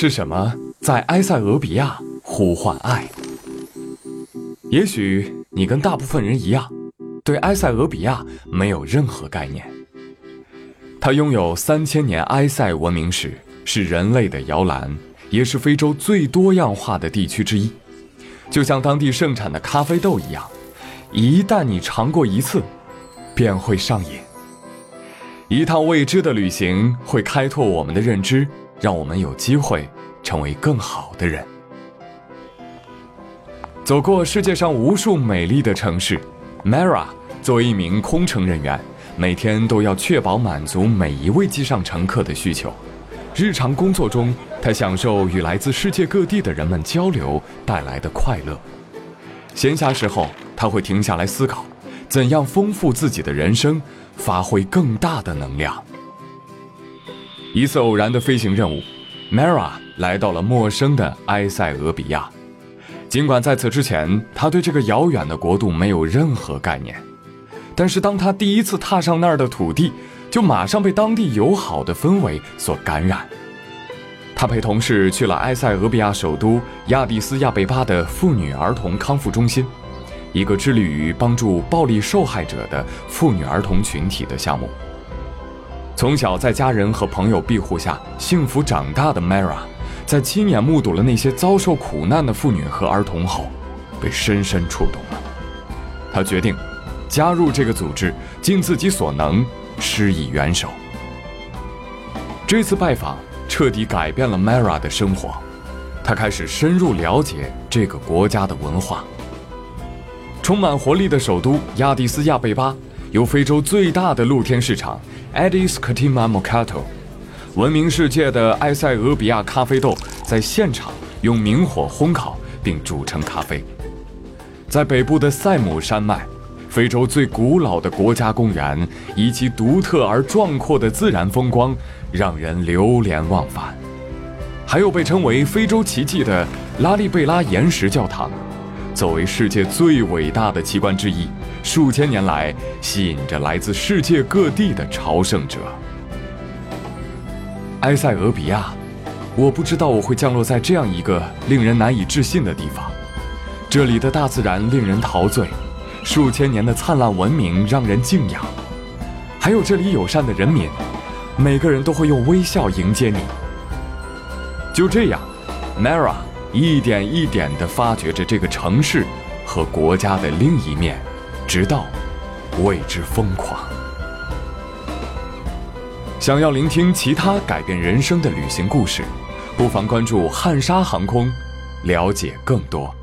是什么在埃塞俄比亚呼唤爱？也许你跟大部分人一样，对埃塞俄比亚没有任何概念。它拥有三千年埃塞文明史，是人类的摇篮，也是非洲最多样化的地区之一。就像当地盛产的咖啡豆一样，一旦你尝过一次，便会上瘾。一趟未知的旅行会开拓我们的认知。让我们有机会成为更好的人。走过世界上无数美丽的城市，Mara 作为一名空乘人员，每天都要确保满足每一位机上乘客的需求。日常工作中，他享受与来自世界各地的人们交流带来的快乐。闲暇时候，他会停下来思考，怎样丰富自己的人生，发挥更大的能量。一次偶然的飞行任务，Mara 来到了陌生的埃塞俄比亚。尽管在此之前，他对这个遥远的国度没有任何概念，但是当他第一次踏上那儿的土地，就马上被当地友好的氛围所感染。他陪同事去了埃塞俄比亚首都亚的斯亚贝巴的妇女儿童康复中心，一个致力于帮助暴力受害者的妇女儿童群体的项目。从小在家人和朋友庇护下幸福长大的 Mara，在亲眼目睹了那些遭受苦难的妇女和儿童后，被深深触动了。他决定加入这个组织，尽自己所能施以援手。这次拜访彻底改变了 Mara 的生活，他开始深入了解这个国家的文化。充满活力的首都亚的斯亚贝巴，由非洲最大的露天市场。Addis Katima Mokato，闻名世界的埃塞俄比亚咖啡豆在现场用明火烘烤并煮成咖啡。在北部的塞姆山脉，非洲最古老的国家公园以其独特而壮阔的自然风光，让人流连忘返。还有被称为非洲奇迹的拉利贝拉岩石教堂。作为世界最伟大的奇观之一，数千年来吸引着来自世界各地的朝圣者。埃塞俄比亚，我不知道我会降落在这样一个令人难以置信的地方。这里的大自然令人陶醉，数千年的灿烂文明让人敬仰，还有这里友善的人民，每个人都会用微笑迎接你。就这样，Mara。一点一点的发掘着这个城市和国家的另一面，直到为之疯狂。想要聆听其他改变人生的旅行故事，不妨关注汉莎航空，了解更多。